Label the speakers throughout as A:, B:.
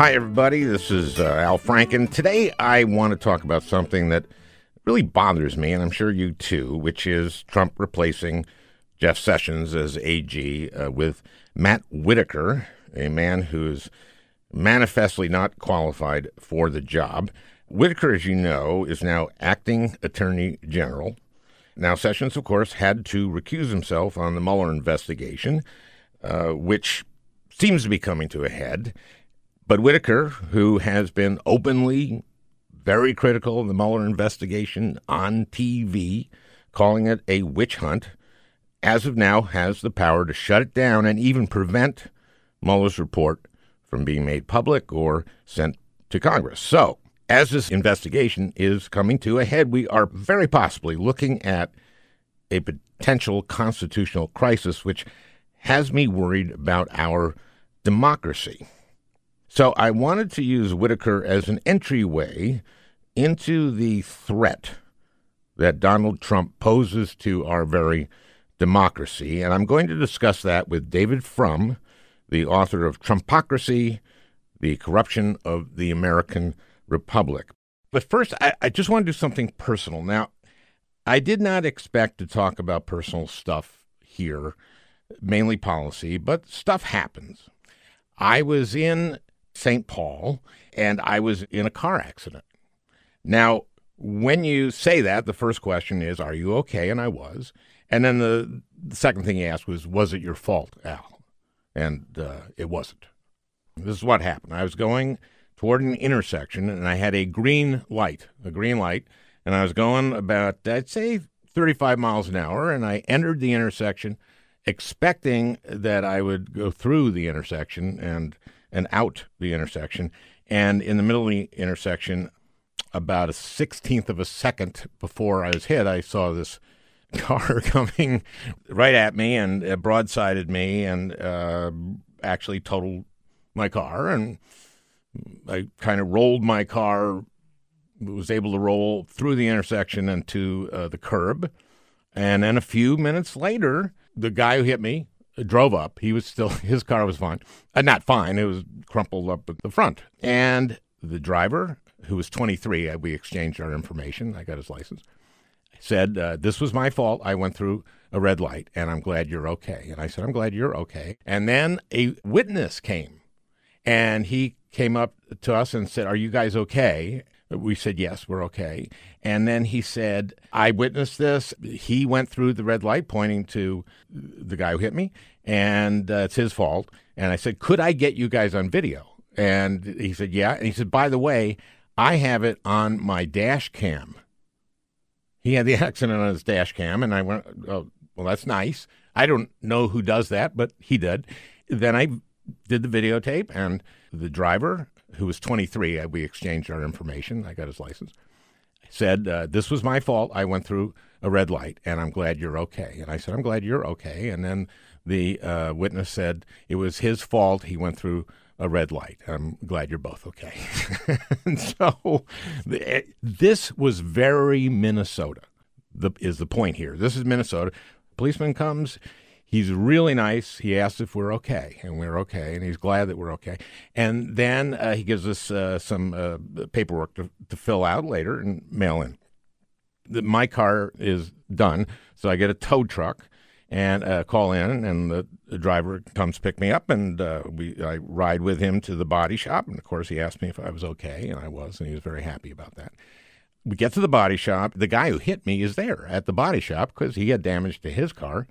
A: Hi, everybody. This is uh, Al Franken. Today, I want to talk about something that really bothers me, and I'm sure you too, which is Trump replacing Jeff Sessions as AG uh, with Matt Whitaker, a man who's manifestly not qualified for the job. Whitaker, as you know, is now acting attorney general. Now, Sessions, of course, had to recuse himself on the Mueller investigation, uh, which seems to be coming to a head. But Whitaker, who has been openly very critical of the Mueller investigation on TV, calling it a witch hunt, as of now has the power to shut it down and even prevent Mueller's report from being made public or sent to Congress. So, as this investigation is coming to a head, we are very possibly looking at a potential constitutional crisis, which has me worried about our democracy. So I wanted to use Whitaker as an entryway into the threat that Donald Trump poses to our very democracy. And I'm going to discuss that with David Frum, the author of Trumpocracy, The Corruption of the American Republic. But first, I, I just want to do something personal. Now, I did not expect to talk about personal stuff here, mainly policy, but stuff happens. I was in St. Paul, and I was in a car accident. Now, when you say that, the first question is, Are you okay? And I was. And then the, the second thing he asked was, Was it your fault, Al? And uh, it wasn't. This is what happened. I was going toward an intersection, and I had a green light, a green light, and I was going about, I'd say, 35 miles an hour, and I entered the intersection expecting that I would go through the intersection and and out the intersection. And in the middle of the intersection, about a sixteenth of a second before I was hit, I saw this car coming right at me and uh, broadsided me and uh, actually totaled my car. And I kind of rolled my car, was able to roll through the intersection and to uh, the curb. And then a few minutes later, the guy who hit me drove up. He was still his car was fine, uh, not fine. It was crumpled up at the front. And the driver, who was 23, uh, we exchanged our information. I got his license. Said uh, this was my fault. I went through a red light, and I'm glad you're okay. And I said, I'm glad you're okay. And then a witness came, and he came up to us and said, Are you guys okay? We said, Yes, we're okay. And then he said, I witnessed this. He went through the red light pointing to the guy who hit me, and uh, it's his fault. And I said, Could I get you guys on video? And he said, Yeah. And he said, By the way, I have it on my dash cam. He had the accident on his dash cam, and I went, oh, Well, that's nice. I don't know who does that, but he did. Then I did the videotape, and the driver who was 23, uh, we exchanged our information. I got his license. Said, uh, This was my fault. I went through a red light, and I'm glad you're okay. And I said, I'm glad you're okay. And then the uh, witness said it was his fault. He went through a red light. I'm glad you're both okay. so this was very Minnesota, the, is the point here. This is Minnesota. Policeman comes, He's really nice. He asks if we're okay, and we're okay, and he's glad that we're okay. And then uh, he gives us uh, some uh, paperwork to, to fill out later and mail in. The, my car is done, so I get a tow truck and uh, call in, and the, the, driver comes pick me up, and uh, we I ride with him to the body shop. And of course, he asked me if I was okay, and I was, and he was very happy about that. We get to the body shop. The guy who hit me is there at the body shop because he had damage to his car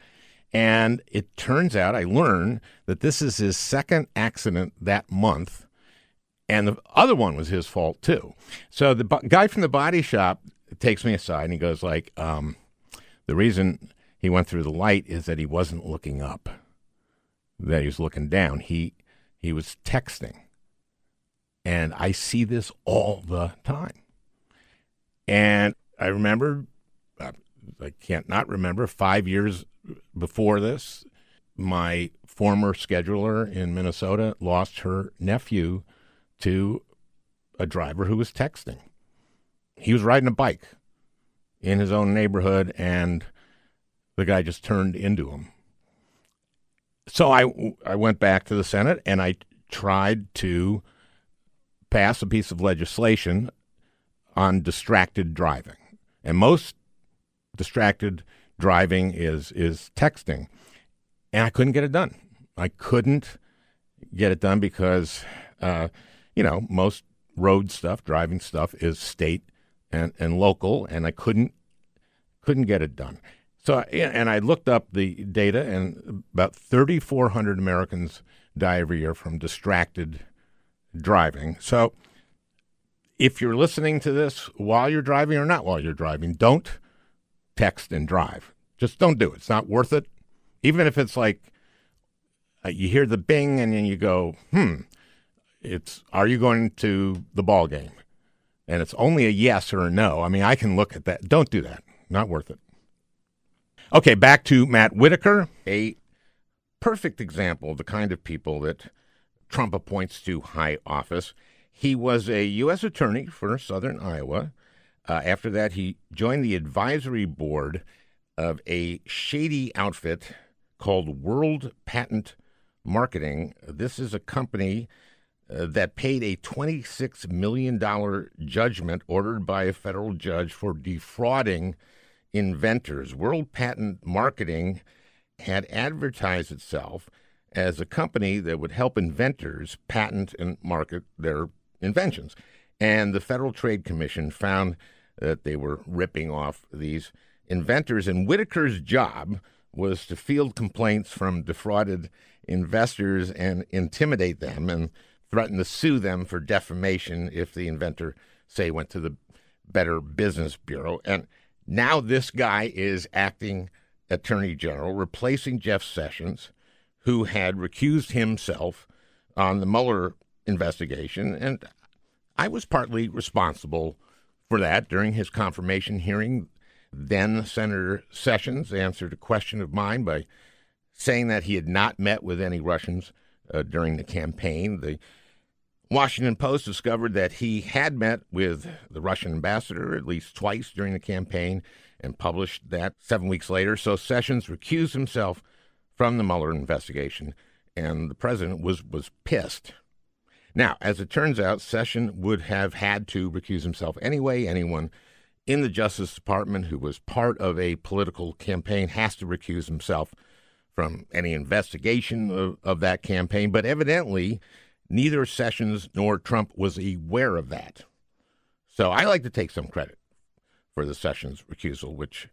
A: and it turns out, I learned that this is his second accident that month. And the other one was his fault too. So the guy from the body shop takes me aside and he goes like, um, the reason he went through the light is that he wasn't looking up, that he was looking down. He he was texting, and I see this all the time. And I remember, I can't not remember, five years before this, my former scheduler in Minnesota lost her nephew to a driver who was texting. He was riding a bike in his own neighborhood, and the guy just turned into him. So I, I went back to the Senate and I tried to pass a piece of legislation on distracted driving. And most distracted driving is is texting. And I couldn't get it done. I couldn't get it done because uh, you know, most road stuff, driving stuff is state and, and local, and I couldn't couldn't get it done. So, and I looked up the data, and about 3,400 Americans die every year from distracted driving. So, if you're listening to this while you're driving or not while you're driving, don't text and drive. Just don't do it. It's not worth it. Even if it's like uh, you hear the bing and then you go, hmm, it's are you going to the ball game? And it's only a yes or a no. I mean, I can look at that. Don't do that. Not worth it. Okay, back to Matt Whitaker, a perfect example of the kind of people that Trump appoints to high office. He was a U.S. attorney for southern Iowa. Uh, after that, he joined the advisory board of a shady outfit called World Patent Marketing. This is a company uh, that paid a $26 million judgment ordered by a federal judge for defrauding inventors. World Patent Marketing had advertised itself as a company that would help inventors patent and market their inventions. And the Federal Trade Commission found that they were ripping off these inventors. And Whitaker's job was to field complaints from defrauded investors and intimidate them and threaten to sue them for defamation if the inventor, say, went to the Better Business Bureau. And now this guy is acting attorney general, replacing Jeff Sessions, who had recused himself on the Mueller investigation. And I was partly responsible for that during his confirmation hearing. Then Senator Sessions answered a question of mine by saying that he had not met with any Russians uh, during the campaign. The Washington Post discovered that he had met with the Russian ambassador at least twice during the campaign and published that seven weeks later. So Sessions recused himself from the Mueller investigation, and the president was, was pissed. Now, as it turns out, Sessions would have had to recuse himself anyway. Anyone in the Justice Department who was part of a political campaign has to recuse himself from any investigation of, of that campaign. But evidently, Neither Sessions nor Trump was aware of that. So I like to take some credit for the Sessions recusal, which,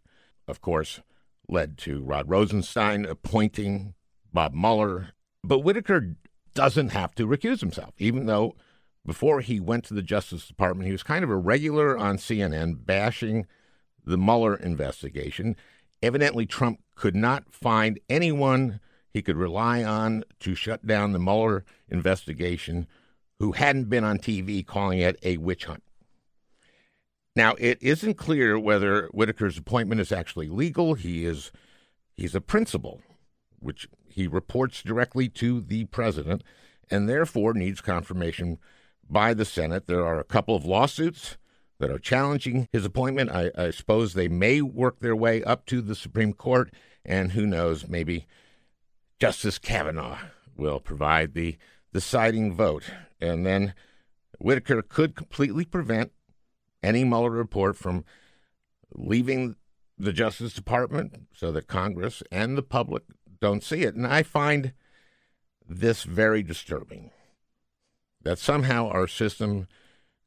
A: of course, led to Rod Rosenstein appointing Bob Mueller. But Whitaker doesn't have to recuse himself, even though before he went to the Justice Department, he was kind of a regular on CNN bashing the Mueller investigation. Evidently, Trump could not find anyone he could rely on to shut down the Mueller investigation who hadn't been on TV calling it a witch hunt. Now, it isn't clear whether Whitaker's appointment is actually legal. He is he's a principal, which he reports directly to the president and therefore needs confirmation by the Senate. There are a couple of lawsuits that are challenging his appointment. I, I suppose they may work their way up to the Supreme Court, and who knows, maybe Justice Kavanaugh will provide the deciding vote. And then Whitaker could completely prevent any Mueller report from leaving the Justice Department so that Congress and the public don't see it. And I find this very disturbing that somehow our system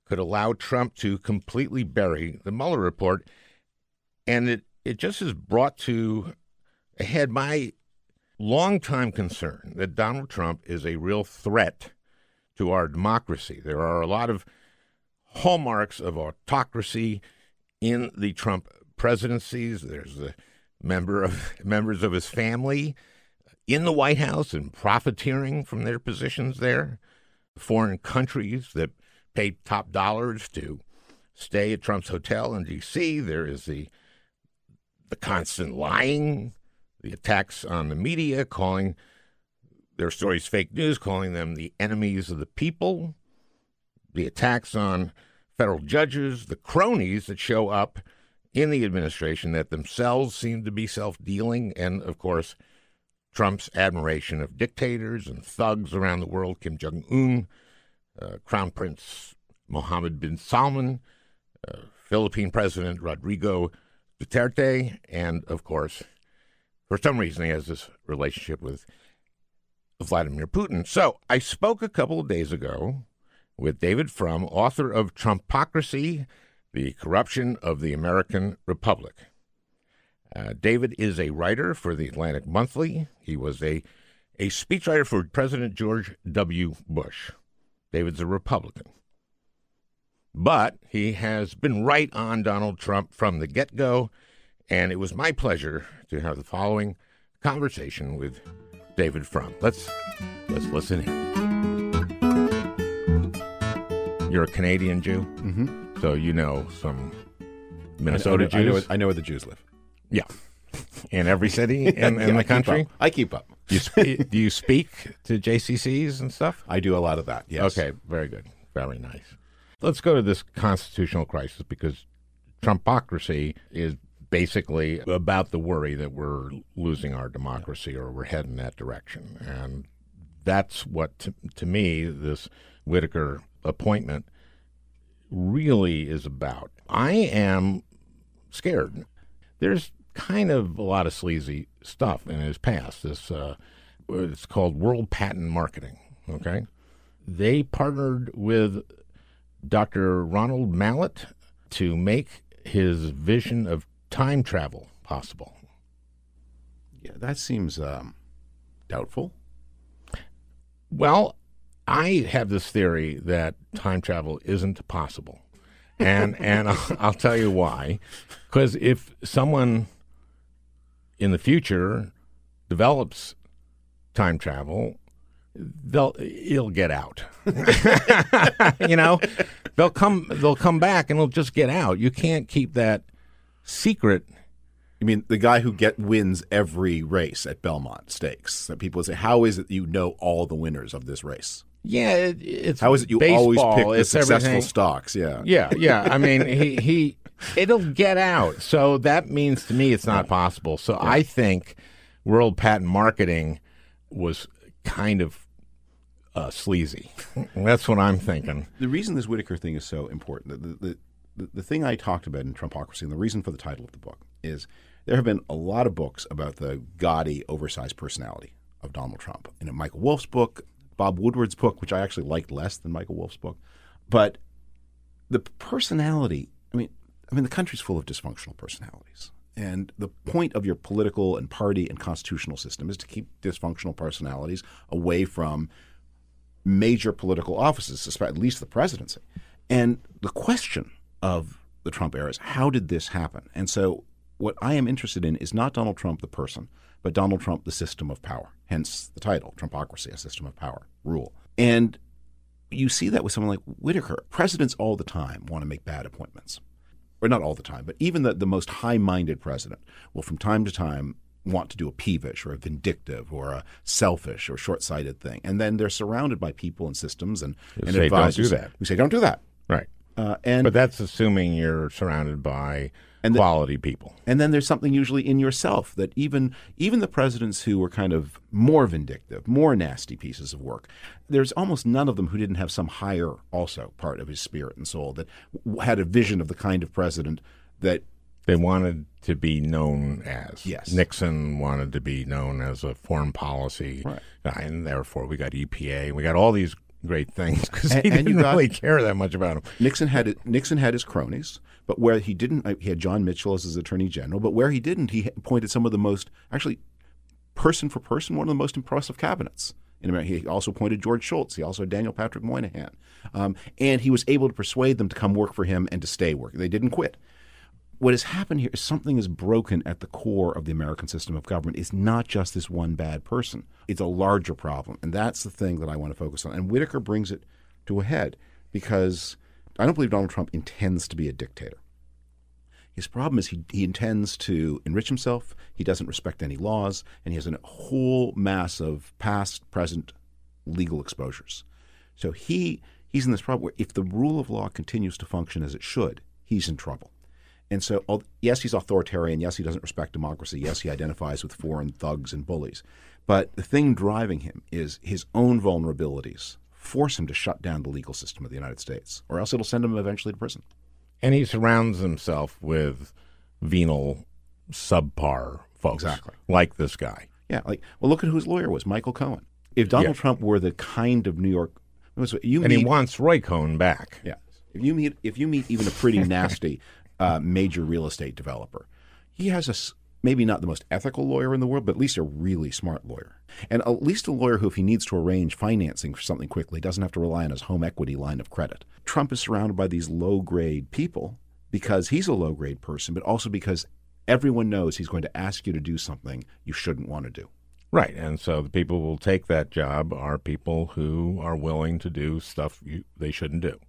A: could allow Trump to completely bury the Mueller report. And it, it just has brought to a head my longtime concern that Donald Trump is a real threat to our democracy. There are a lot of hallmarks of autocracy in the Trump presidencies. There's the member of members of his family in the White House and profiteering from their positions there. Foreign countries that pay top dollars to stay at Trump's hotel in D.C. There is the the constant lying the attacks on the media, calling their stories fake news, calling them the enemies of the people, the attacks on federal judges, the cronies that show up in the administration that themselves seem to be self dealing, and of course, Trump's admiration of dictators and thugs around the world, Kim Jong un, uh, Crown Prince Mohammed bin Salman, uh, Philippine President Rodrigo Duterte, and of course, for some reason, he has this relationship with Vladimir Putin. So I spoke a couple of days ago with David Frum, author of Trumpocracy The Corruption of the American Republic. Uh, David is a writer for the Atlantic Monthly. He was a, a speechwriter for President George W. Bush. David's a Republican. But he has been right on Donald Trump from the get go, and it was my pleasure to have the following conversation with David Frum. Let's let's listen in. You're a Canadian Jew,
B: Mm-hmm.
A: So you know some Minnesota
B: I know, I know,
A: Jews.
B: I know where the Jews live.
A: yeah, in every city in,
B: Yeah,
A: in the
B: keep
A: country.
B: up. I keep up.
A: You spe- do you speak to JCCs and stuff?
B: I do a lot of that. Yes.
A: Okay, very good. Very nice. Let's go to this constitutional crisis because Trumpocracy is basically about the worry that we're losing our democracy or we're heading that direction. And that's what, to, to me, this Whitaker appointment really is about. I am scared. There's kind of a lot of sleazy stuff in his past. This uh, it's called World Patent Marketing. Okay, they partnered with Dr. Ronald Mallett to make his vision of time travel possible.
B: Yeah, that seems um, doubtful.
A: Well, I have this theory that time travel isn't possible, and and I'll, I'll tell you why. Because if someone in the future develops time travel, they'll it'll get out. you know, they'll come they'll come back and it'll just get out. You can't keep that secret.
B: You mean the guy who get wins every race at Belmont Stakes? That people say, "How is it you know all the winners of this race?
A: Yeah, it, it's
B: How is it you
A: baseball,
B: always pick the
A: it's
B: successful
A: everything.
B: stocks?" Yeah.
A: Yeah, yeah. I mean, he he it'll get out. So that means to me it's not possible. So I think World Patent Marketing was kind of uh, sleazy. That's what I'm thinking.
B: The reason this Whitaker thing is so important, the, the, the, the thing I talked about in Trumpocracy, and the reason for the title of the book, is there have been a lot of books about the gaudy, oversized personality of Donald Trump. In Michael Wolff's book, Bob Woodward's book, which I actually liked less than Michael Wolff's book. But the personality, I mean, I mean, the country's full of dysfunctional personalities. And the point of your political and party and constitutional system is to keep dysfunctional personalities away from major political offices, at least the presidency. And the question of the Trump era is how did this happen? And so, what I am interested in is not Donald Trump the person, but Donald Trump the system of power. Hence the title, Trumpocracy, a system of power, rule. And you see that with someone like Whitaker. Presidents all the time want to make bad appointments. Or not all the time, but even the, the most high minded president will from time to time want to do a peevish or a vindictive or a selfish or short sighted thing. And then they're surrounded by people and systems and, and
A: say, "Don't do
B: advisors
A: that."
B: who say, don't do that.
A: Right.
B: Uh, and
A: But that's assuming you're surrounded by
B: And the-
A: quality people.
B: and then there's something usually in yourself that even even the presidents who were kind of more vindictive, more nasty pieces of work, there's almost none of them who didn't have some higher also part of his spirit and soul that w- had a vision of the kind of president that
A: They wanted to be known as.
B: Yes.
A: Nixon wanted to be known as a foreign policy
B: Right.
A: guy, and therefore we got EPA. And we got all these great things because
B: And-
A: he didn't
B: got-
A: really care that much about them.
B: Nixon had Nixon had his cronies, but where he didn't, uh, he had John Mitchell as his attorney general. But where he didn't, he appointed some of the most actually person for person, one of the most impressive cabinets. In America. He also appointed George Shultz. He also had Daniel Patrick Moynihan, um, and he was able to persuade them to come work for him and to stay working. They didn't quit. What has happened here is something is broken at the core of the American system of government. It's not just this one bad person. It's a larger problem, and that's the thing that I want to focus on. And Whitaker brings it to a head because I don't believe Donald Trump intends to be a dictator. His problem is he, he intends to enrich himself. He doesn't respect any laws, and he has a whole mass of past, present legal exposures. So he he's in this problem where if the rule of law continues to function as it should, he's in trouble. And so, yes, he's authoritarian. Yes, he doesn't respect democracy. Yes, he identifies with foreign thugs and bullies. But the thing driving him is his own vulnerabilities force him to shut down the legal system of the United States, or else it'll send him eventually to prison.
A: And he surrounds himself with venal, subpar folks.
B: Exactly.
A: Like this guy.
B: Yeah, like well, look at who his lawyer was, Michael Cohen. If Donald
A: Yeah.
B: Trump were the kind of New York, you
A: And he wants Roy Cohn back.
B: yeah, if you meet if you meet even a pretty nasty uh, major real estate developer, he has a maybe not the most ethical lawyer in the world, but at least a really smart lawyer, and at least a lawyer who, if he needs to arrange financing for something quickly, doesn't have to rely on his home equity line of credit. Trump is surrounded by these low grade people because he's a low grade person, but also because everyone knows he's going to ask you to do something you shouldn't want to do.
A: Right. And so the people who will take that job are people who are willing to do stuff you, they shouldn't do.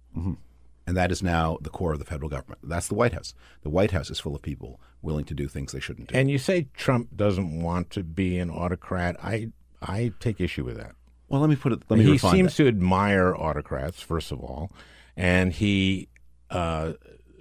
B: And that is now the core of the federal government. That's the White House. The White House is full of people willing to do things they shouldn't do.
A: And you say Trump doesn't want to be an autocrat. I I take issue with that.
B: well, let me put it. Let me
A: he seems
B: that.
A: to admire autocrats, first of all, and he uh,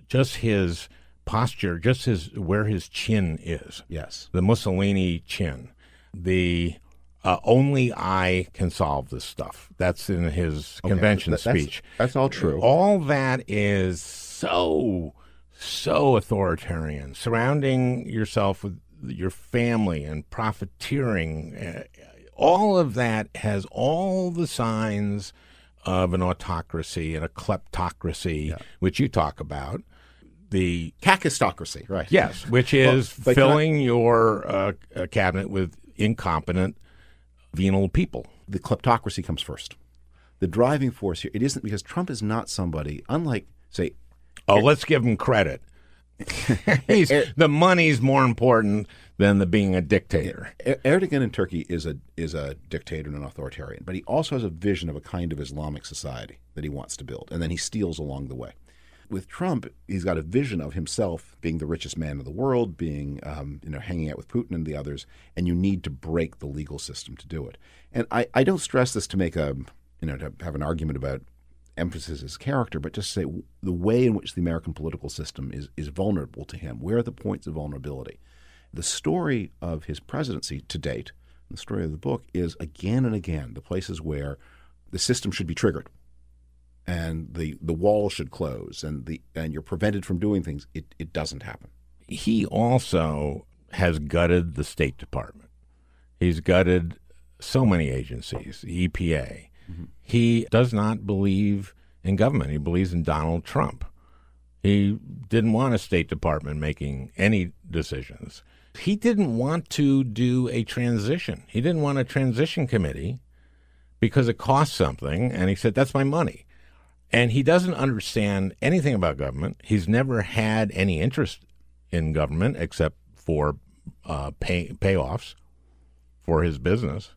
A: just his posture, just his where his chin is,
B: Yes.
A: the Mussolini chin, the uh, only I can solve this stuff. That's in his convention
B: that- that's-
A: speech.
B: that's all true.
A: All that is so so authoritarian, surrounding yourself with your family and profiteering. Uh, all of that has all the signs of an autocracy and a kleptocracy, which you talk about. The
B: Kakistocracy, right?
A: yes, which is
B: but can I-
A: filling your uh, uh, cabinet with incompetent, venal people.
B: The kleptocracy comes first. The driving force here, it isn't because Trump is not somebody, unlike, say,
A: Oh, let's give him credit. He's, the money's more important than the being a dictator.
B: Er- Erdogan in Turkey is a is a dictator and an authoritarian, but he also has a vision of a kind of Islamic society that he wants to build, and then he steals along the way. With Trump, he's got a vision of himself being the richest man in the world, being um, you know hanging out with Putin and the others, and you need to break the legal system to do it. And I, I don't stress this to make a you know to have an argument about emphasis his character, but just say the way in which the American political system is is vulnerable to him. Where are the points of vulnerability? The story of his presidency to date, the story of the book, is again and again the places where the system should be triggered, and the the wall should close, and the and you're prevented from doing things. It it doesn't happen.
A: He also has gutted the State Department. He's gutted so many agencies, the EPA. Mm-hmm. He does not believe in government. He believes in Donald Trump. He didn't want a State Department making any decisions. He didn't want to do a transition. He didn't want a transition committee because it costs something. And he said, that's my money. And he doesn't understand anything about government. He's never had any interest in government except for uh, pay, payoffs for his business.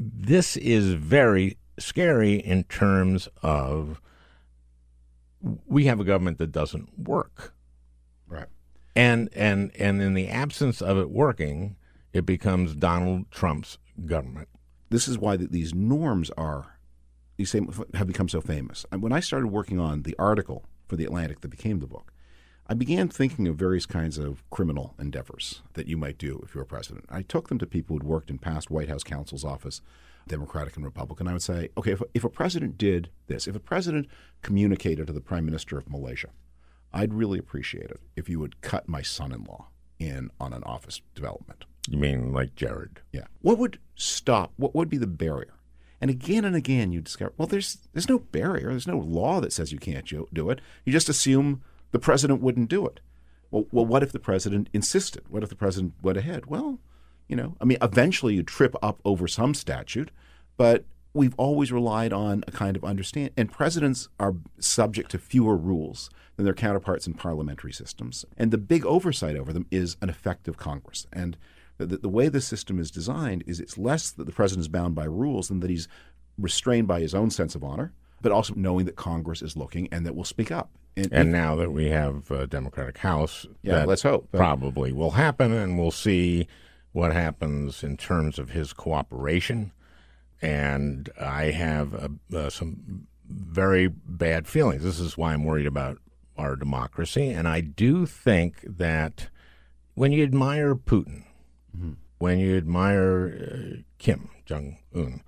A: This is very scary in terms of we have a government that doesn't work.
B: Right.
A: And and and in the absence of it working, it becomes Donald Trump's government.
B: This is why th- these norms are these same have become so famous. And when I started working on the article for the Atlantic that became the book, I began thinking of various kinds of criminal endeavors that you might do if you were a president. I took them to people who'd worked in past White House counsel's office, Democratic and Republican. I would say, okay, if, if a president did this, if a president communicated to the prime minister of Malaysia, I'd really appreciate it if you would cut my son-in-law in on an office development.
A: You mean like Jared?
B: Yeah. What would stop? What would be the barrier? And again and again, you discover well, there's there's no barrier. There's no law that says you can't do it. You just assume the president wouldn't do it. Well, well, what if the president insisted? What if the president went ahead? Well, you know, I mean, eventually you trip up over some statute, but we've always relied on a kind of understand. And presidents are subject to fewer rules than their counterparts in parliamentary systems. And the big oversight over them is an effective Congress. And the, the, way the system is designed is it's less that the president is bound by rules than that he's restrained by his own sense of honor, but also knowing that Congress is looking and that will speak up. And,
A: And now that we have a Democratic House,
B: Yeah,
A: that
B: let's hope.
A: Probably will happen, and we'll see what happens in terms of his cooperation. And I have uh, uh, some very bad feelings. This is why I'm worried about our democracy. And I do think that when you admire Putin, when you admire uh, Kim Jong Un,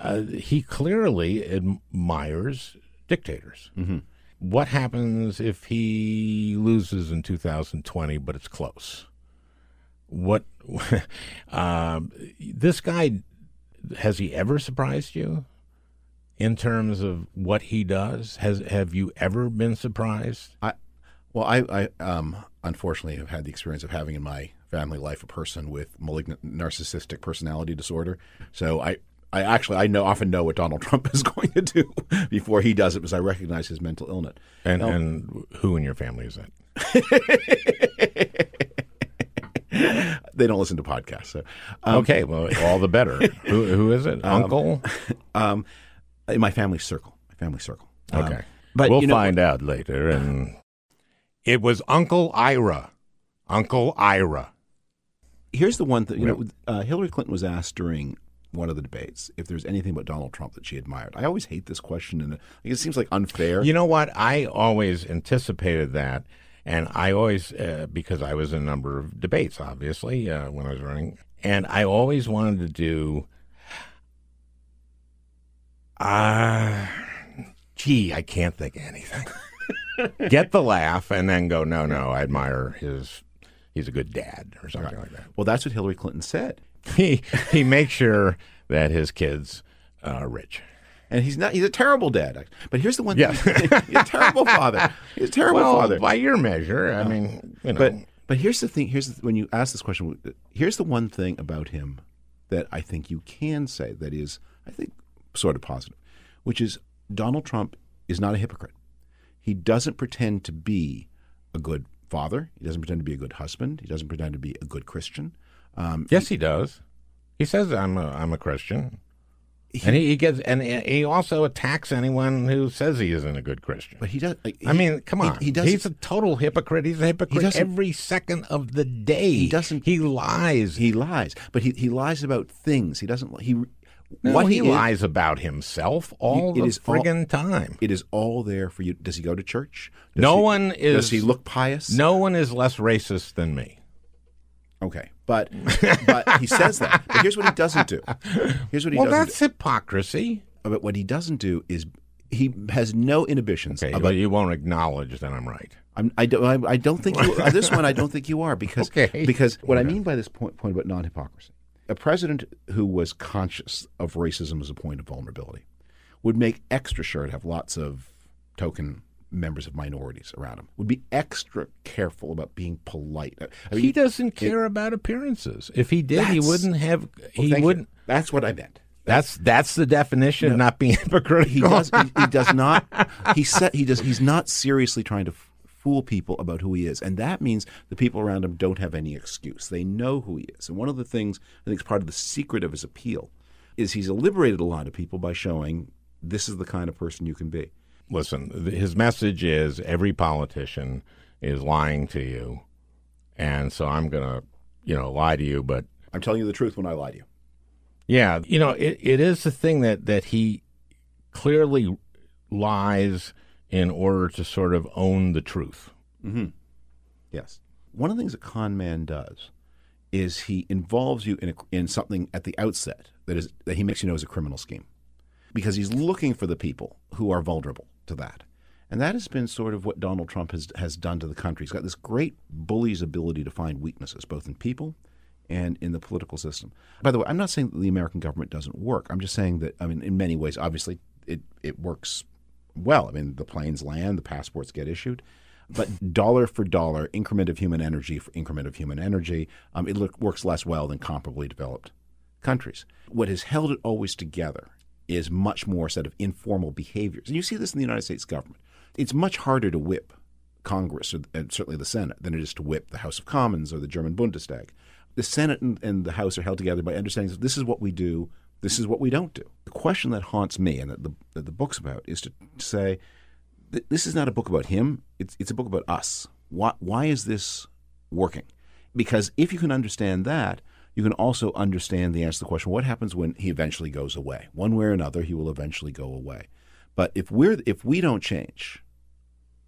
A: uh, he clearly admires dictators.
B: Mm-hmm.
A: What happens if he loses in 2020, but it's close? What um, this guy has he ever surprised you in terms of what he does? Has have you ever been surprised?
B: I, well, I, I um, unfortunately have had the experience of having in my family life a person with malignant narcissistic personality disorder. So I, I actually I know often know what Donald Trump is going to do before he does it because I recognize his mental illness.
A: And and who in your family is that?
B: they don't listen to podcasts. So,
A: um, okay, well, all the better. who who is it? Um, Uncle?
B: Um, in my family circle. My family circle.
A: Okay, um, but we'll you know, find out later. And it was Uncle Ira. Uncle Ira.
B: Here's the one thing. You know, uh, Hillary Clinton was asked during one of the debates if there's anything about Donald Trump that she admired. I always hate this question, and it seems like unfair.
A: You know what? I always anticipated that, and I always uh, because I was in a number of debates, obviously, uh, when I was running, and I always wanted to do. Ah, uh, gee, I can't think of anything. Get the laugh, and then go. No, no, I admire his. He's a good dad, or something right. like that.
B: Well, that's what Hillary Clinton said.
A: he he makes sure that his kids are rich.
B: And he's not. He's a terrible dad. But here's the one. Thing. he's a terrible father. He's a terrible
A: well,
B: father.
A: By your measure, I mean, you know.
B: But but here's the thing. Here's the, when you ask this question. Here's the one thing about him that I think you can say that is, I think, sort of positive, which is Donald Trump is not a hypocrite. He doesn't pretend to be a good father. He doesn't pretend to be a good husband. He doesn't pretend to be a good Christian.
A: Um, yes, he, he, does. He says I'm a I'm a Christian, he, and he, he, gets and he also attacks anyone who says he isn't a good Christian.
B: But he does.
A: I mean, come on. He, does. He's a total hypocrite. He's a hypocrite every second of the day.
B: He doesn't.
A: He lies.
B: He lies. But he he lies about things. He doesn't. He.
A: No, what he, he lies about himself all the friggin' all, time.
B: It is all there for you. Does he go to church?
A: Does no one is.
B: Does he look pious?
A: No one is less racist than me.
B: Okay, but but he says that. But here's what he doesn't do. Here's what he
A: well,
B: doesn't
A: that's do. hypocrisy.
B: But what he doesn't do is he has no inhibitions.
A: Okay,
B: about,
A: but you won't acknowledge that I'm right.
B: I'm, I, don't, I, I don't think you, uh, this one. I don't think you are because
A: okay.
B: because what I mean by this point point about non hypocrisy, a president who was conscious of racism as a point of vulnerability would make extra sure to have lots of token members of minorities around him. Would be extra careful about being polite.
A: I mean, he doesn't care it, about appearances. If he did, he wouldn't have. Well, he wouldn't.
B: You. That's what I meant.
A: That's that's the definition no, of not being hypocritical.
B: He does. He, he does not. He said he does. He's not seriously trying to fool people about who he is, and that means the people around him don't have any excuse. They know who he is, and one of the things I think is part of the secret of his appeal is he's liberated a lot of people by showing this is the kind of person you can be
A: listen, his message is every politician is lying to you, and so I'm going to, you know, lie to you, but
B: I'm telling you the truth when I lie to you.
A: Yeah, you know, it, it is the thing that that he clearly lies in order to sort of own the truth.
B: Mm-hmm. Yes, one of the things a con man does is he involves you in a, in something at the outset that is that he makes you know is a criminal scheme because he's looking for the people who are vulnerable to that. And that has been sort of what Donald Trump has has done to the country. He's got this great bully's ability to find weaknesses, both in people and in the political system. By the way, I'm not saying that the American government doesn't work. I'm just saying that I mean, in many ways, obviously, it it works well. I mean, the planes land, the passports get issued, but dollar for dollar, increment of human energy for increment of human energy, um, it look, works less well than comparably developed countries. What has held it always together is much more set of informal behaviors. And you see this in the United States government. It's much harder to whip Congress, or, and certainly the Senate, than it is to whip the House of Commons or the German Bundestag. The Senate and, and the House are held together by understanding that this is what we do, this is what we don't do. The question that haunts me and that the, that the book's about is to say, this is not a book about him, it's, it's a book about us. Why, why is this working? Because if you can understand that, you can also understand the answer to the question what happens when he eventually goes away? One way or another, he will eventually go away. But if we're if we don't change,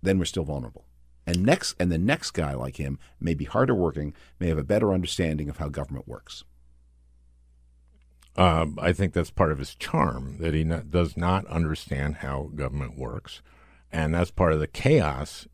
B: then we're still vulnerable. And next and the next guy like him may be harder working, may have a better understanding of how government works.
A: Um, I think that's part of his charm that he not, does not understand how government works, and that's part of the chaos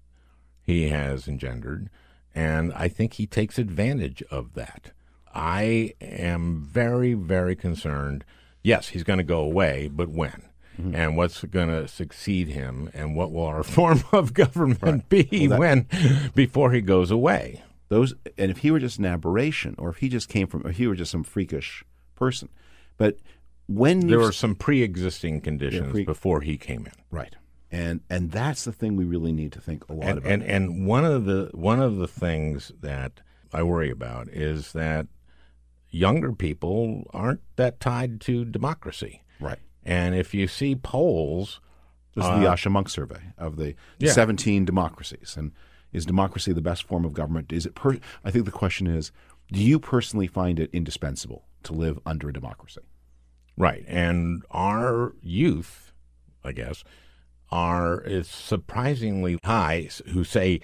A: he has engendered. And I think he takes advantage of that. I am very, very concerned. Yes, he's going to go away, but when? Mm-hmm. And what's going to succeed him, and what will our form of government right. be well, that, when before he goes away?
B: Those, and if he were just an aberration, or if he just came from, or he were just some freakish person, but when
A: there were some pre-existing conditions pre- before he came in,
B: right? And and that's the thing we really need to think a lot
A: and,
B: about.
A: And and one of the one of the things that I worry about is that younger people aren't that tied to democracy,
B: right?
A: And if you see polls,
B: this is uh, the Yascha Mounk survey of the yeah. 17 democracies, and is democracy the best form of government? Is it? Per- I think the question is, do you personally find it indispensable to live under a democracy?
A: Right, and our youth, I guess, are is surprisingly high who say,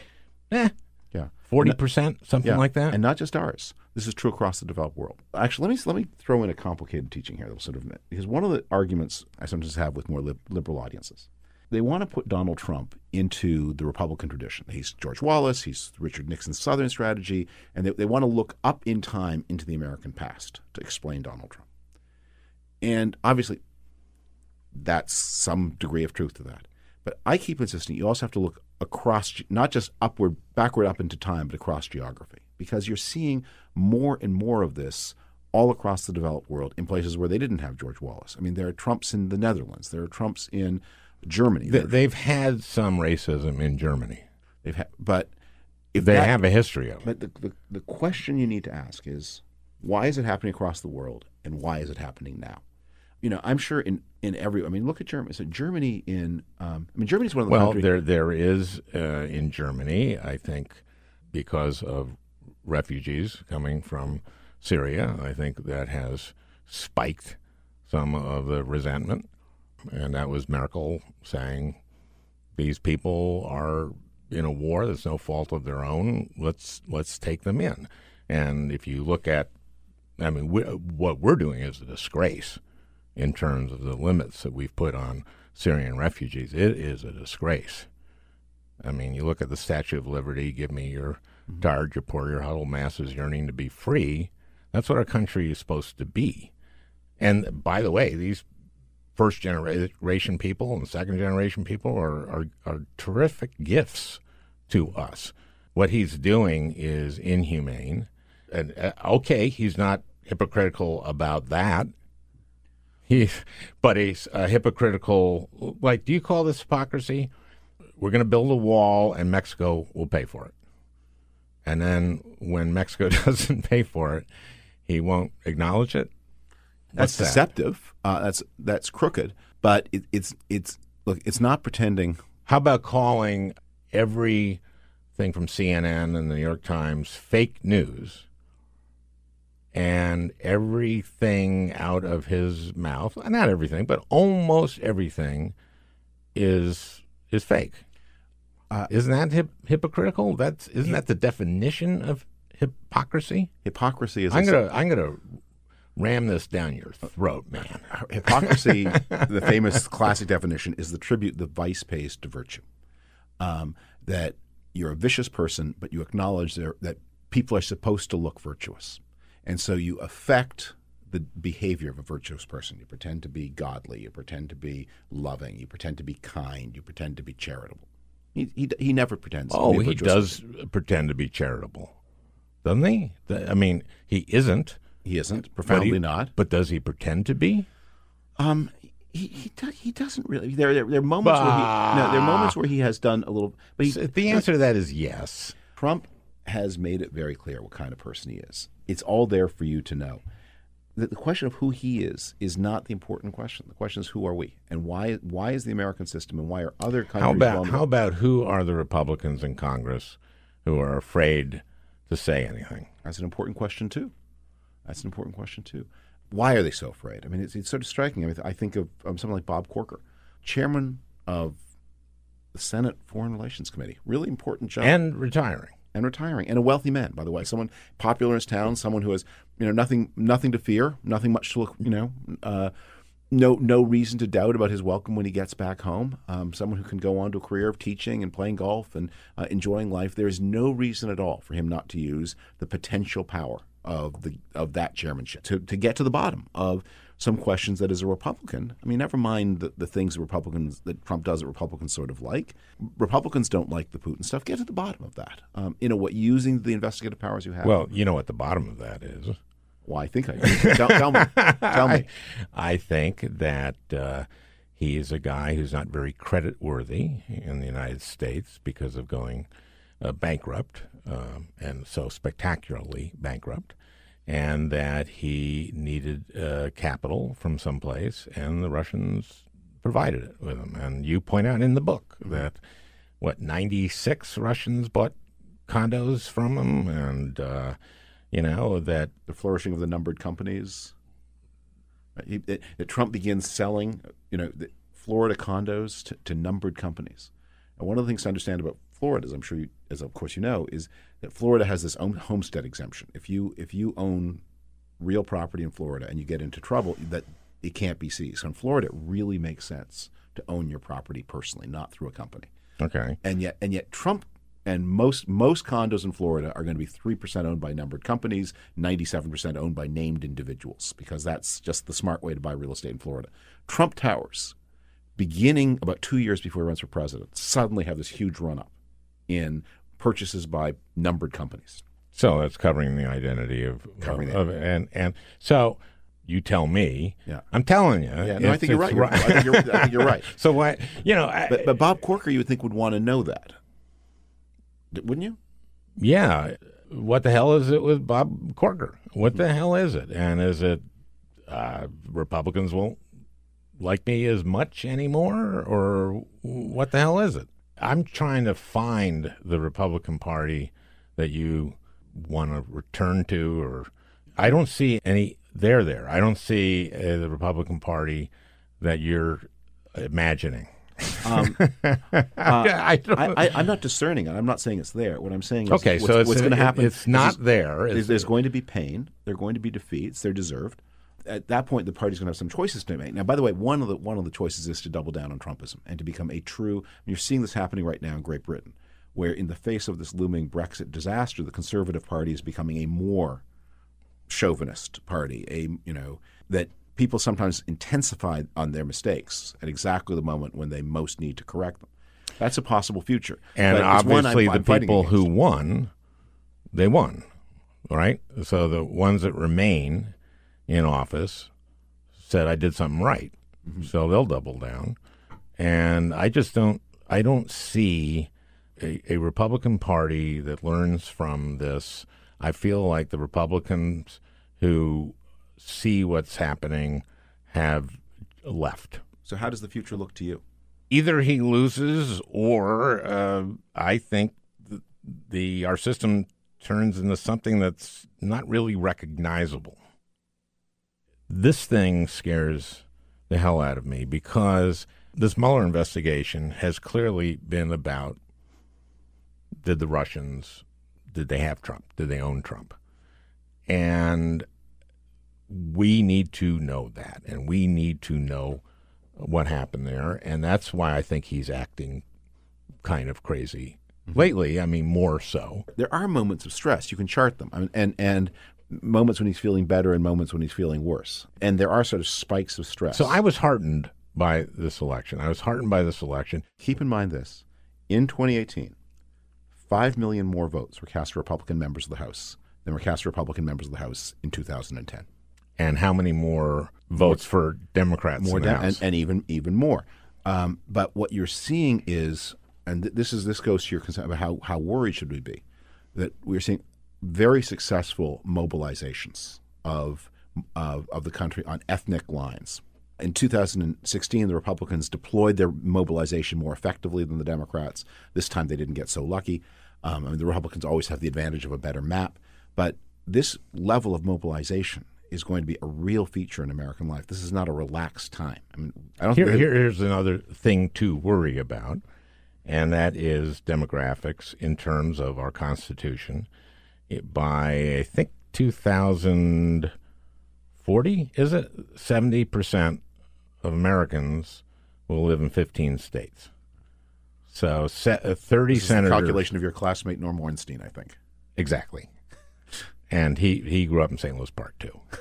A: eh,
B: yeah,
A: forty percent, something
B: yeah.
A: like that,
B: and not just ours. This is true across the developed world. Actually, let me let me throw in a complicated teaching here, that will sort of because one of the arguments I sometimes have with more lib- liberal audiences, they want to put Donald Trump into the Republican tradition. He's George Wallace, he's Richard Nixon's Southern strategy, and they, they want to look up in time into the American past to explain Donald Trump. And obviously, that's some degree of truth to that. But I keep insisting you also have to look across, not just upward, backward up into time, but across geography, because you're seeing more and more of this all across the developed world in places where they didn't have George Wallace. I mean, there are Trumps in the Netherlands, there are Trumps in Germany.
A: They, have had some racism in Germany.
B: They've had, but
A: if they that, have a history of it.
B: But the, the, the question you need to ask is why is it happening across the world, and why is it happening now? you know, I'm sure in, in every. I mean, look at Germany. So Germany in. Um, I mean, Germany's one of the.
A: Well,
B: countries.
A: there there is uh, in Germany, I think, because of refugees coming from Syria. I think that has spiked some of the resentment, and that was Merkel saying, "These people are in a war. There's no fault of their own. Let's let's take them in." And if you look at, I mean, we, what we're doing is a disgrace in terms of the limits that we've put on Syrian refugees. It is a disgrace. I mean, you look at the Statue of Liberty, give me your mm-hmm. tired, your poor, your huddled masses yearning to be free. That's what our country is supposed to be. And by the way, these first generation people and second generation people are, are, are terrific gifts to us. What he's doing is inhumane. And uh, okay, he's not hypocritical about that. He, but he's a hypocritical. Like, do you call this hypocrisy? We're going to build a wall, and Mexico will pay for it. And then when Mexico doesn't pay for it, he won't acknowledge it.
B: What's that's deceptive. That? Uh, that's that's crooked. But it, it's it's look. It's not pretending.
A: How about calling every thing from CNN and the New York Times fake news? and everything out of his mouth, not everything, but almost everything is is fake. Uh, isn't that hip, hypocritical? That's isn't that the definition of hypocrisy?
B: Hypocrisy is.
A: I'm gonna I'm gonna ram this down your throat, man.
B: Hypocrisy, the famous classic definition, is the tribute the vice pays to virtue. Um, that you're a vicious person, but you acknowledge that people are supposed to look virtuous. And so you affect the behavior of a virtuous person. You pretend to be godly. You pretend to be loving. You pretend to be kind. You pretend to be charitable. He, he, he never pretends.
A: Oh, he does person. pretend to be charitable, doesn't he? I mean, he isn't.
B: He isn't profoundly
A: but he,
B: not.
A: But does he pretend to be?
B: Um, he he, do, he doesn't really. There, there there are moments bah. where he no, there are moments where he has done a little. But he,
A: the answer to that is yes.
B: Trump has made it very clear what kind of person he is. It's all there for you to know. The, the question of who he is is not the important question. The question is who are we, and why? Why is the American system, and why are other countries?
A: How about how about who are the Republicans in Congress who are afraid to say anything?
B: That's an important question too. That's an important question too. Why are they so afraid? I mean, it's, it's sort of striking. I, mean, I think of um, someone like Bob Corker, chairman of the Senate Foreign Relations Committee, really important job,
A: and retiring
B: and retiring, and a wealthy man, by the way, someone popular in his town, someone who has you know nothing nothing to fear, nothing much to look, you know, uh, no no reason to doubt about his welcome when he gets back home. Um, someone who can go on to a career of teaching and playing golf and uh, enjoying life. There is no reason at all for him not to use the potential power of the of that chairmanship to to get to the bottom of some questions that as a Republican, I mean, never mind the, the things that Republicans that Trump does that Republicans sort of like. Republicans don't like the Putin stuff. Get to the bottom of that. Um, you know what? Using the investigative powers you have.
A: Well, you know what the bottom of that is.
B: Well, I think I do. tell, tell me. Tell me.
A: I, I think that uh, he is a guy who's not very credit worthy in the United States because of going uh, bankrupt, um, and so spectacularly bankrupt and that he needed uh, capital from someplace, and the Russians provided it with him. And you point out in the book that what ninety six Russians bought condos from him, and uh, you know that
B: the flourishing of the numbered companies. It, it, Trump begins selling, you know, Florida condos to, to numbered companies. And one of the things to understand about Florida, as I'm sure you, as of course you know, is that Florida has this own homestead exemption. If you if you own real property in Florida and you get into trouble, that it can't be seized. So in Florida, it really makes sense to own your property personally, not through a company.
A: Okay.
B: And yet, and yet, Trump and most most condos in Florida are going to be three percent owned by numbered companies, ninety seven percent owned by named individuals, because that's just the smart way to buy real estate in Florida. Trump Towers, beginning about two years before he runs for president, suddenly have this huge run up in purchases by numbered companies.
A: So that's covering the identity of,
B: covering
A: of, of and and so you tell me.
B: Yeah,
A: I'm telling you.
B: Yeah, no, I think you're right. right. I, think you're, I think you're right.
A: so why you know? I,
B: but, but Bob Corker, you would think would want to know that, wouldn't you?
A: Yeah. What the hell is it with Bob Corker? What the hell is it? And is it uh, Republicans won't like me as much anymore, or what the hell is it? I'm trying to find the Republican Party that you want to return to, or I don't see any there. There, I don't see uh, the Republican Party that you're imagining. Um,
B: uh, I, am not discerning it. I'm not saying it's there. What I'm saying is,
A: okay,
B: what's,
A: so
B: what's going to happen?
A: It's not there.
B: Is, there's going to be pain. There are going to be defeats. They're deserved at that point, the party's going to have some choices to make. Now, by the way, one of the one of the choices is to double down on Trumpism and to become a true. you're seeing this happening right now in Great Britain, where in the face of this looming Brexit disaster, the Conservative Party is becoming a more chauvinist party. A you know that people sometimes intensify on their mistakes at exactly the moment when they most need to correct them. That's a possible future.
A: And obviously, I'm, I'm the people who won, they won, right? So the ones that remain in office said I did something right. Mm-hmm. So they'll double down. And I just don't I don't see a, a, Republican Party that learns from this. I feel like the Republicans who see what's happening have left.
B: So how does the future look to you?
A: Either he loses, or uh, I think the, the our system turns into something that's not really recognizable this thing scares the hell out of me because this Mueller investigation has clearly been about did the Russians did they have Trump? Did they own Trump? And we need to know that and we need to know what happened there and that's why I think he's acting kind of crazy mm-hmm. lately. I mean, more so.
B: There are moments of stress. You can chart them, I mean, and and moments when he's feeling better and moments when he's feeling worse. And there are sort of spikes of stress.
A: So I was heartened by this election. I was heartened by this election.
B: Keep in mind this in 2018, 5 million more votes were cast for Republican members of the House than were cast for Republican members of the House in 2010.
A: And how many more votes for Democrats?
B: More,
A: de-
B: and, and, even even more. Um, but what you're seeing is, and th- this is this goes to your concern about how how worried should we be, that we're seeing very successful mobilizations of, of, of the country on ethnic lines. In 2016, the Republicans deployed their mobilization more effectively than the Democrats. This time, they didn't get so lucky. Um, I mean, the Republicans always have the advantage of a better map, but this level of mobilization is going to be a real feature in American life. This is not a relaxed time. I mean, I don't.
A: Here, here's another thing to worry about, and that is demographics in terms of our Constitution. By, I think, 2040, is it? 70% of Americans will live in 15 states. So se- uh, 30
B: This
A: senators.
B: calculation of your classmate Norm Ornstein, I think.
A: Exactly. And he, he grew up in St. Louis Park, too.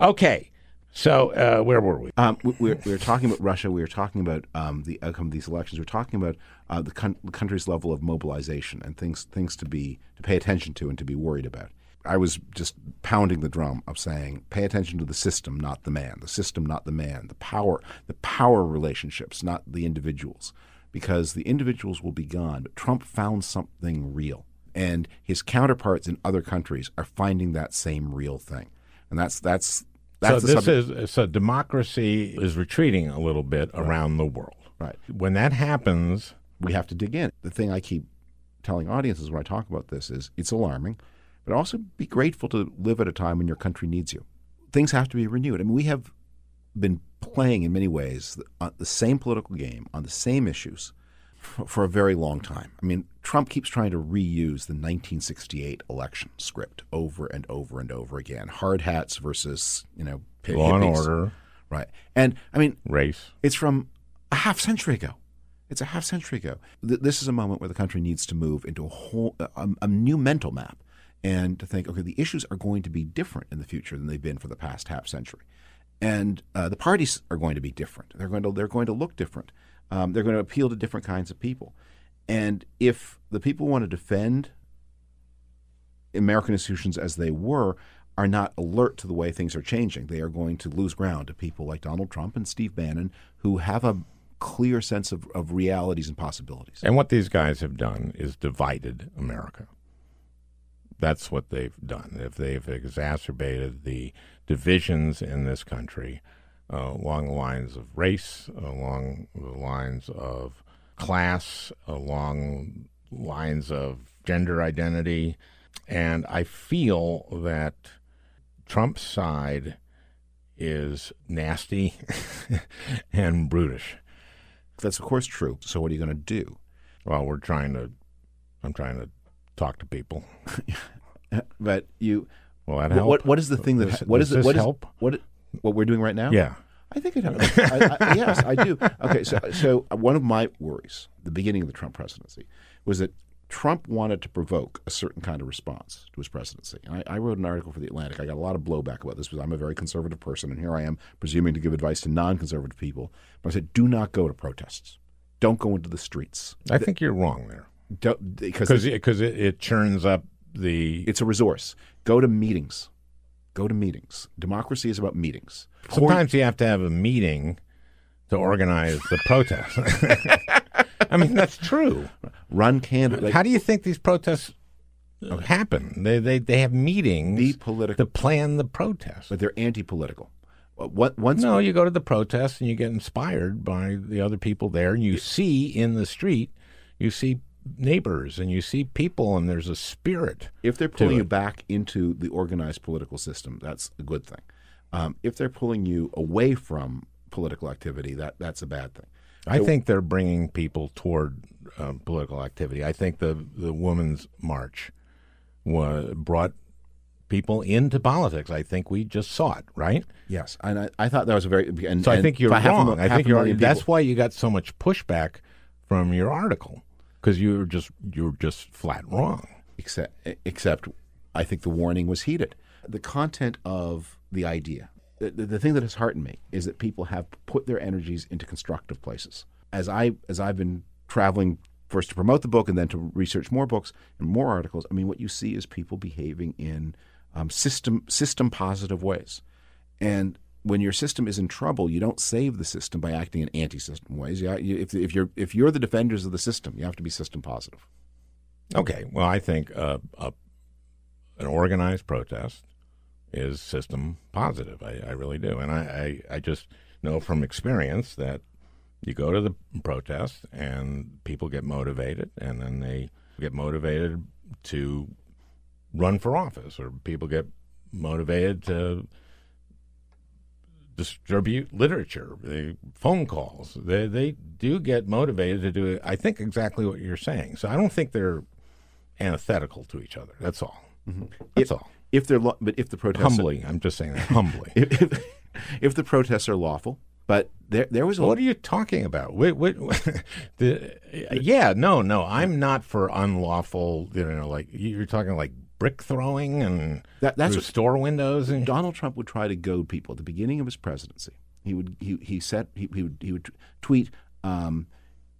A: Okay. So uh, where were we?
B: Um, we, we, were, we were talking about Russia. We were talking about um, the outcome of these elections. We are talking about uh, the, con- the country's level of mobilization and things things to be to pay attention to and to be worried about. I was just pounding the drum of saying, pay attention to the system, not the man. The system, not the man. The power, the power relationships, not the individuals, because the individuals will be gone. But Trump found something real, and his counterparts in other countries are finding that same real thing, and that's that's that's
A: so this
B: subject.
A: is so democracy is retreating a little bit around the world.
B: right.
A: When that happens,
B: we have to dig in. The thing I keep telling audiences when I talk about this is it's alarming, but also be grateful to live at a time when your country needs you. Things have to be renewed. I mean, we have been playing in many ways the, uh, the same political game on the same issues for, a very long time. I mean, Trump keeps trying to reuse the 1968 election script over and over and over again. Hard hats versus, you know, pi-
A: law and order,
B: Right. And I mean,
A: race.
B: it's from a half century ago. It's a half century ago. Th- This is a moment where the country needs to move into a whole a, a new mental map and to think, okay, the issues are going to be different in the future than they've been for the past half century, and uh, the parties are going to be different. They're going to they're going to look different. Um, they're going to appeal to different kinds of people, and if the people want to defend American institutions as they were are not alert to the way things are changing. They are going to lose ground to people like Donald Trump and Steve Bannon who have a clear sense of, of realities and possibilities.
A: And what these guys have done is divided America. That's what they've done. If they've exacerbated the divisions in this country uh, along the lines of race, along the lines of class, along lines of gender identity, and I feel that Trump's side is nasty and brutish.
B: That's of course true. So what are you going to do?
A: Well, we're trying to. I'm trying to talk to people.
B: But you,
A: well, that
B: what,
A: help?
B: what, what is the thing that
A: Does-
B: what
A: does
B: is it?
A: this
B: What is
A: help?
B: what what we're doing right now?
A: Yeah.
B: I think it I, yes, I do. Okay, so so uh, one of my worries, the beginning of the Trump presidency, was that Trump wanted to provoke a certain kind of response to his presidency. And I, I wrote an article for the Atlantic. I got a lot of blowback about this because I'm a very conservative person, and here I am presuming to give advice to non-conservative people. But I said, do not go to protests. Don't go into the streets.
A: I think you're wrong there
B: because
A: because it, it churns up the.
B: it's a resource. Go to meetings. Go to meetings. Democracy is about meetings.
A: Sometimes you have to have a meeting to organize the protest. I mean, that's true.
B: run candidates.
A: How do you think these protests happen? They they they have meetings
B: be political,
A: to plan the protest.
B: but they're anti-political. Uh, what once
A: No, you go to the protest and you get inspired by the other people there, and you see in the street, you see neighbors and you see people, and there's a spirit.
B: If they're pulling you back into the organized political system, that's a good thing. Um, if they're pulling you away from political activity, that that's a bad thing.
A: I think they're bringing people toward um, political activity. I think the the women's march wa brought people into politics. I think we just saw it, right?
B: Yes, and I, I thought that was a very. And,
A: So I think you're
B: a
A: wrong.
B: mil-
A: I think you're. That's why you got so much pushback from your article because you were just you're just flat wrong.
B: except except I think the warning was heeded. The content of the idea, the, the, the thing that has heartened me is that people have put their energies into constructive places. As I as I've been traveling first to promote the book and then to research more books and more articles, I mean, what you see is people behaving in um, system system positive ways, and when your system is in trouble, you don't save the system by acting in anti-system ways. You, you, if, if you're if you're the defenders of the system, you have to be system positive.
A: Okay. Well, I think uh, a, an organized protest is system positive. I, I really do, and I, I I just know from experience that you go to the protest and people get motivated, and then they get motivated to run for office, or people get motivated to distribute literature, they, phone calls. They they do get motivated to do. I think exactly what you're saying. So I don't think they're antithetical to each other. That's all. Mm-hmm. That's
B: if,
A: all.
B: If they're lo- but if the protests
A: humbly, I'm just saying that humbly.
B: if, if, if the protests are lawful, but there, there was.
A: A, what are you talking about? Wait, wait, the, yeah, no, no. I'm not for unlawful. You know, like you're talking like brick throwing and that, that's what, store windows. And
B: Donald Trump would try to goad people at the beginning of his presidency. He would he he set he, he would he would tweet. Um,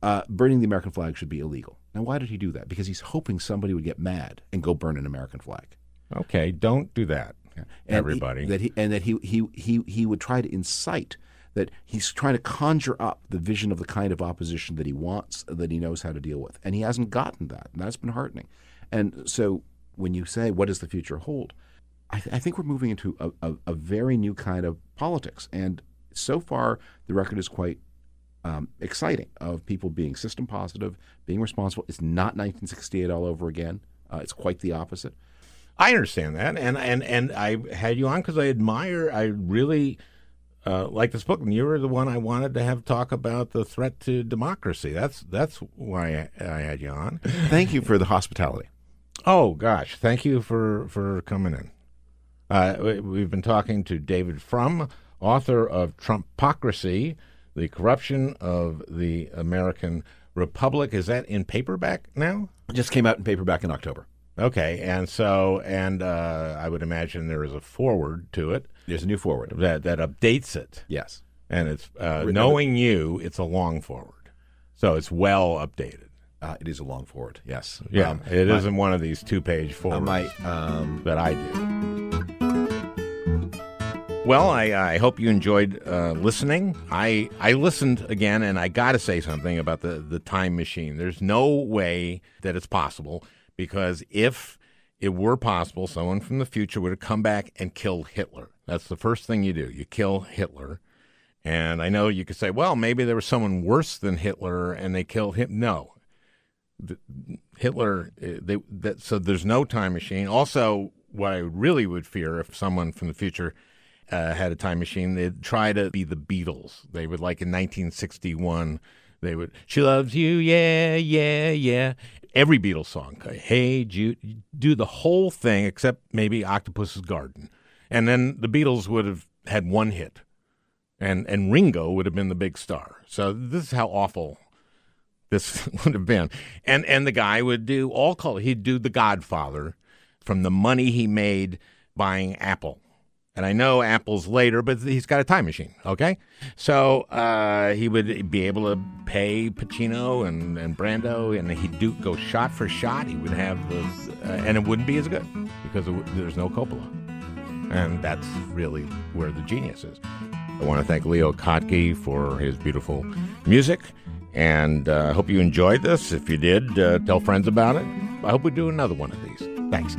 B: uh, burning the American flag should be illegal. Now, why did he do that? Because he's hoping somebody would get mad and go burn an American flag.
A: Okay, don't do that, yeah. everybody.
B: He, that he, and that he, he he he would try to incite that he's trying to conjure up the vision of the kind of opposition that he wants, that he knows how to deal with, and he hasn't gotten that, and that's been heartening. And so when you say, what does the future hold? I, th- I think we're moving into a, a, a, very new kind of politics. And so far, the record is quite um, exciting of people being system positive, being responsible. It's not 1968 all over again. Uh, it's quite the opposite.
A: I understand that, and and and I had you on because I admire. I really uh, like this book, and you were the one I wanted to have talk about the threat to democracy. That's that's why I, I had you on.
B: Thank you for the hospitality.
A: Oh gosh, thank you for for coming in. Uh, we've been talking to David Frum, author of Trumpocracy: The Corruption of the American Republic. Is that in paperback now?
B: It just came out in paperback in October.
A: Okay, and so and uh, I would imagine there is a foreword to it.
B: There's a new foreword
A: that that updates it.
B: Yes,
A: and it's uh, knowing you, it's a long foreword, so it's well updated.
B: Uh, it is a long foreword. Yes.
A: Yeah. Um, it not one of these two-page forewords
B: my, um,
A: that I do. Well, I, I hope you enjoyed uh, listening. I I listened again, and I got to say something about the the time machine. There's no way that it's possible because if it were possible, someone from the future would have come back and killed Hitler. That's the first thing you do. You kill Hitler. And I know you could say, well, maybe there was someone worse than Hitler and they killed him. No, Hitler, uh, they, that, so there's no time machine. Also, what I really would fear if someone from the future uh, had a time machine, they'd try to be the Beatles. They would, like in 1961, they would, She Loves You, yeah, yeah, yeah. Every Beatles song, Hey Jude, do the whole thing except maybe Octopus's Garden. And then the Beatles would have had one hit. And, and Ringo would have been the big star. So this is how awful this would have been. And and the guy would do all color. He'd do The Godfather from the money he made buying Apple. And I know Apple's later, but he's got a time machine. Okay, so uh, he would be able to pay Pacino and, and Brando, and he'd do go shot for shot. He would have the, uh, and it wouldn't be as good because there's no Coppola, and that's really where the genius is. I want to thank Leo Kottke for his beautiful music. And uh, I hope you enjoyed this. If you did, uh, tell friends about it. I hope we do another one of these. Thanks.